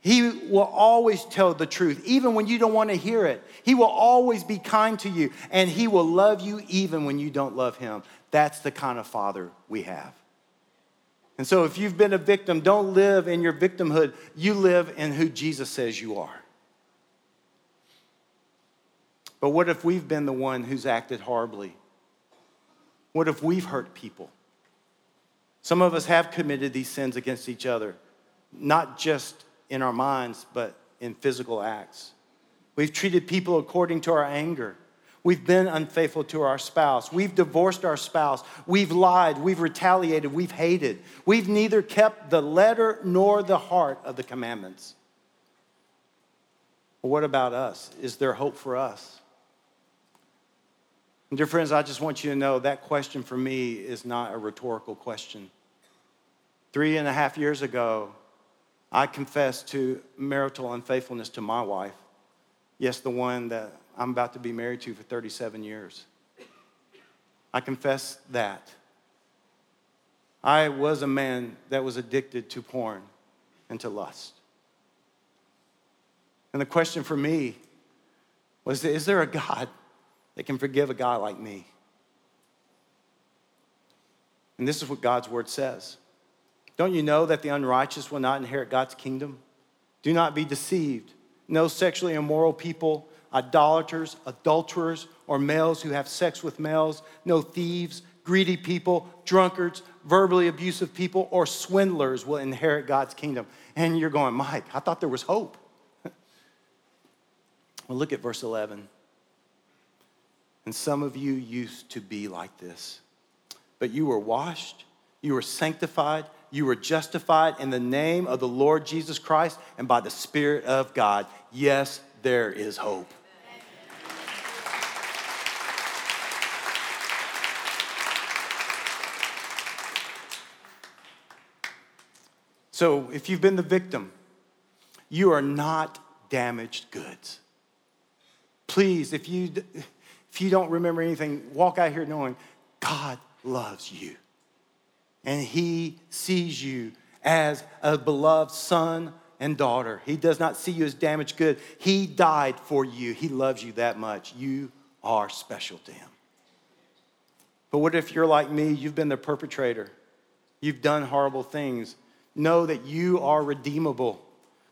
He will always tell the truth, even when you don't want to hear it. He will always be kind to you, and He will love you even when you don't love Him. That's the kind of Father we have. And so, if you've been a victim, don't live in your victimhood. You live in who Jesus says you are. But what if we've been the one who's acted horribly? What if we've hurt people? Some of us have committed these sins against each other, not just in our minds, but in physical acts. We've treated people according to our anger. We've been unfaithful to our spouse. We've divorced our spouse. We've lied. We've retaliated. We've hated. We've neither kept the letter nor the heart of the commandments. What about us? Is there hope for us? And dear friends, I just want you to know that question for me is not a rhetorical question. Three and a half years ago, I confessed to marital unfaithfulness to my wife. Yes, the one that I'm about to be married to for 37 years. I confess that. I was a man that was addicted to porn and to lust. And the question for me was Is there a God that can forgive a guy like me? And this is what God's word says. Don't you know that the unrighteous will not inherit God's kingdom? Do not be deceived. No sexually immoral people idolaters, adulterers, or males who have sex with males, no thieves, greedy people, drunkards, verbally abusive people, or swindlers will inherit God's kingdom. And you're going, Mike, I thought there was hope. (laughs) well, look at verse 11. And some of you used to be like this, but you were washed, you were sanctified, you were justified in the name of the Lord Jesus Christ and by the Spirit of God. Yes, there is hope. So if you've been the victim, you are not damaged goods. Please, if you, if you don't remember anything, walk out here knowing God loves you. And He sees you as a beloved son and daughter. He does not see you as damaged good. He died for you. He loves you that much. You are special to Him. But what if you're like me? You've been the perpetrator, you've done horrible things know that you are redeemable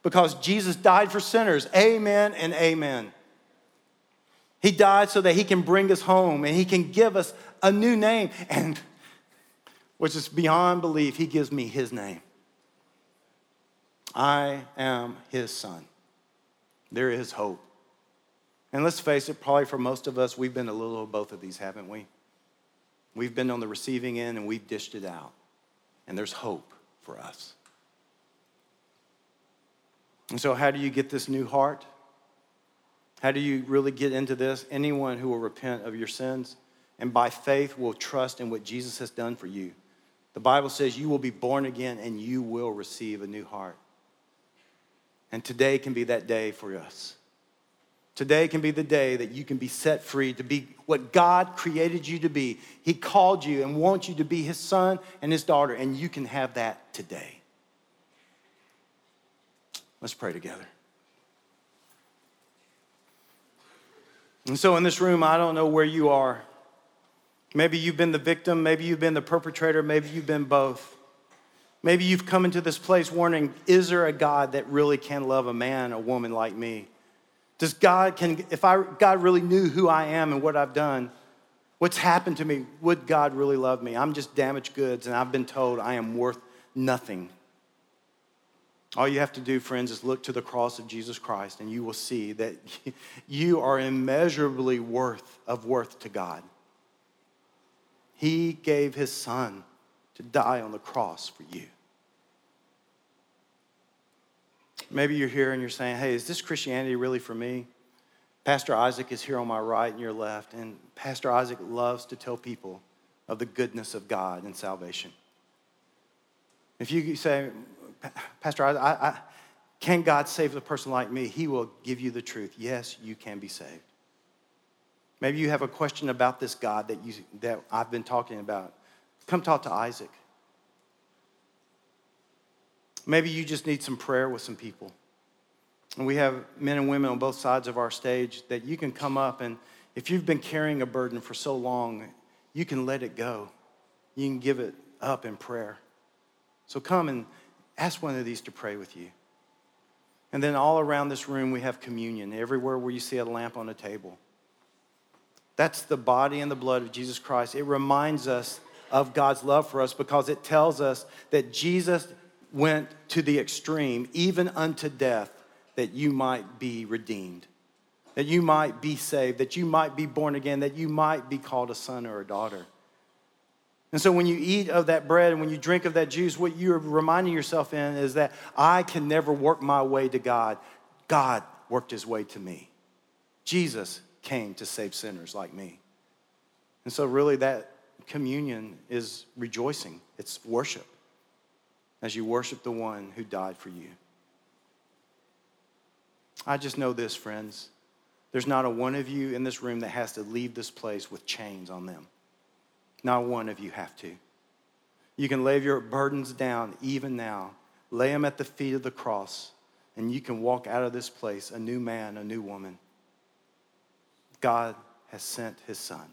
because Jesus died for sinners. Amen and amen. He died so that he can bring us home and he can give us a new name. And which is beyond belief, he gives me his name. I am his son. There is hope. And let's face it, probably for most of us, we've been a little of both of these, haven't we? We've been on the receiving end and we've dished it out. And there's hope for us. And so, how do you get this new heart? How do you really get into this? Anyone who will repent of your sins and by faith will trust in what Jesus has done for you. The Bible says you will be born again and you will receive a new heart. And today can be that day for us. Today can be the day that you can be set free to be what God created you to be. He called you and wants you to be His son and His daughter, and you can have that today. Let's pray together. And so, in this room, I don't know where you are. Maybe you've been the victim, maybe you've been the perpetrator, maybe you've been both. Maybe you've come into this place wondering, is there a God that really can love a man, a woman like me? Does God can if I God really knew who I am and what I've done, what's happened to me, would God really love me? I'm just damaged goods and I've been told I am worth nothing. All you have to do, friends, is look to the cross of Jesus Christ and you will see that (laughs) you are immeasurably worth of worth to God. He gave his son to die on the cross for you. Maybe you're here and you're saying, hey, is this Christianity really for me? Pastor Isaac is here on my right and your left, and Pastor Isaac loves to tell people of the goodness of God and salvation. If you say, Pastor I, I, can God save a person like me? He will give you the truth. Yes, you can be saved. Maybe you have a question about this God that, you, that I've been talking about. Come talk to Isaac. Maybe you just need some prayer with some people. And we have men and women on both sides of our stage that you can come up and if you've been carrying a burden for so long, you can let it go. You can give it up in prayer. So come and ask one of these to pray with you. And then all around this room, we have communion, everywhere where you see a lamp on a table. That's the body and the blood of Jesus Christ. It reminds us of God's love for us because it tells us that Jesus went to the extreme, even unto death, that you might be redeemed, that you might be saved, that you might be born again, that you might be called a son or a daughter. And so when you eat of that bread and when you drink of that juice, what you're reminding yourself in is that I can never work my way to God. God worked his way to me. Jesus came to save sinners like me. And so, really, that communion is rejoicing, it's worship as you worship the one who died for you. I just know this, friends. There's not a one of you in this room that has to leave this place with chains on them. Not one of you have to. You can lay your burdens down even now, lay them at the feet of the cross, and you can walk out of this place a new man, a new woman. God has sent his son.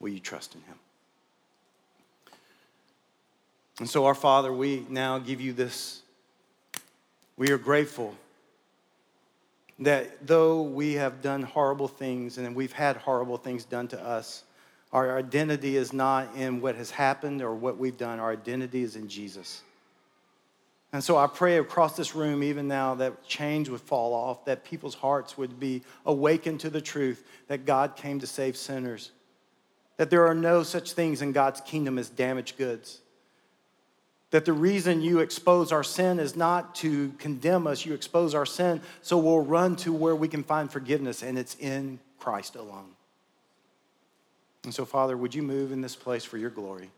Will you trust in him? And so, our Father, we now give you this. We are grateful that though we have done horrible things and we've had horrible things done to us, our identity is not in what has happened or what we've done. Our identity is in Jesus. And so I pray across this room, even now, that change would fall off, that people's hearts would be awakened to the truth that God came to save sinners, that there are no such things in God's kingdom as damaged goods that the reason you expose our sin is not to condemn us, you expose our sin so we'll run to where we can find forgiveness, and it's in Christ alone. And so, Father, would you move in this place for your glory?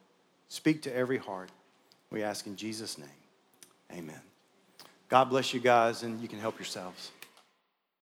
Speak to every heart. We ask in Jesus' name. Amen. God bless you guys, and you can help yourselves.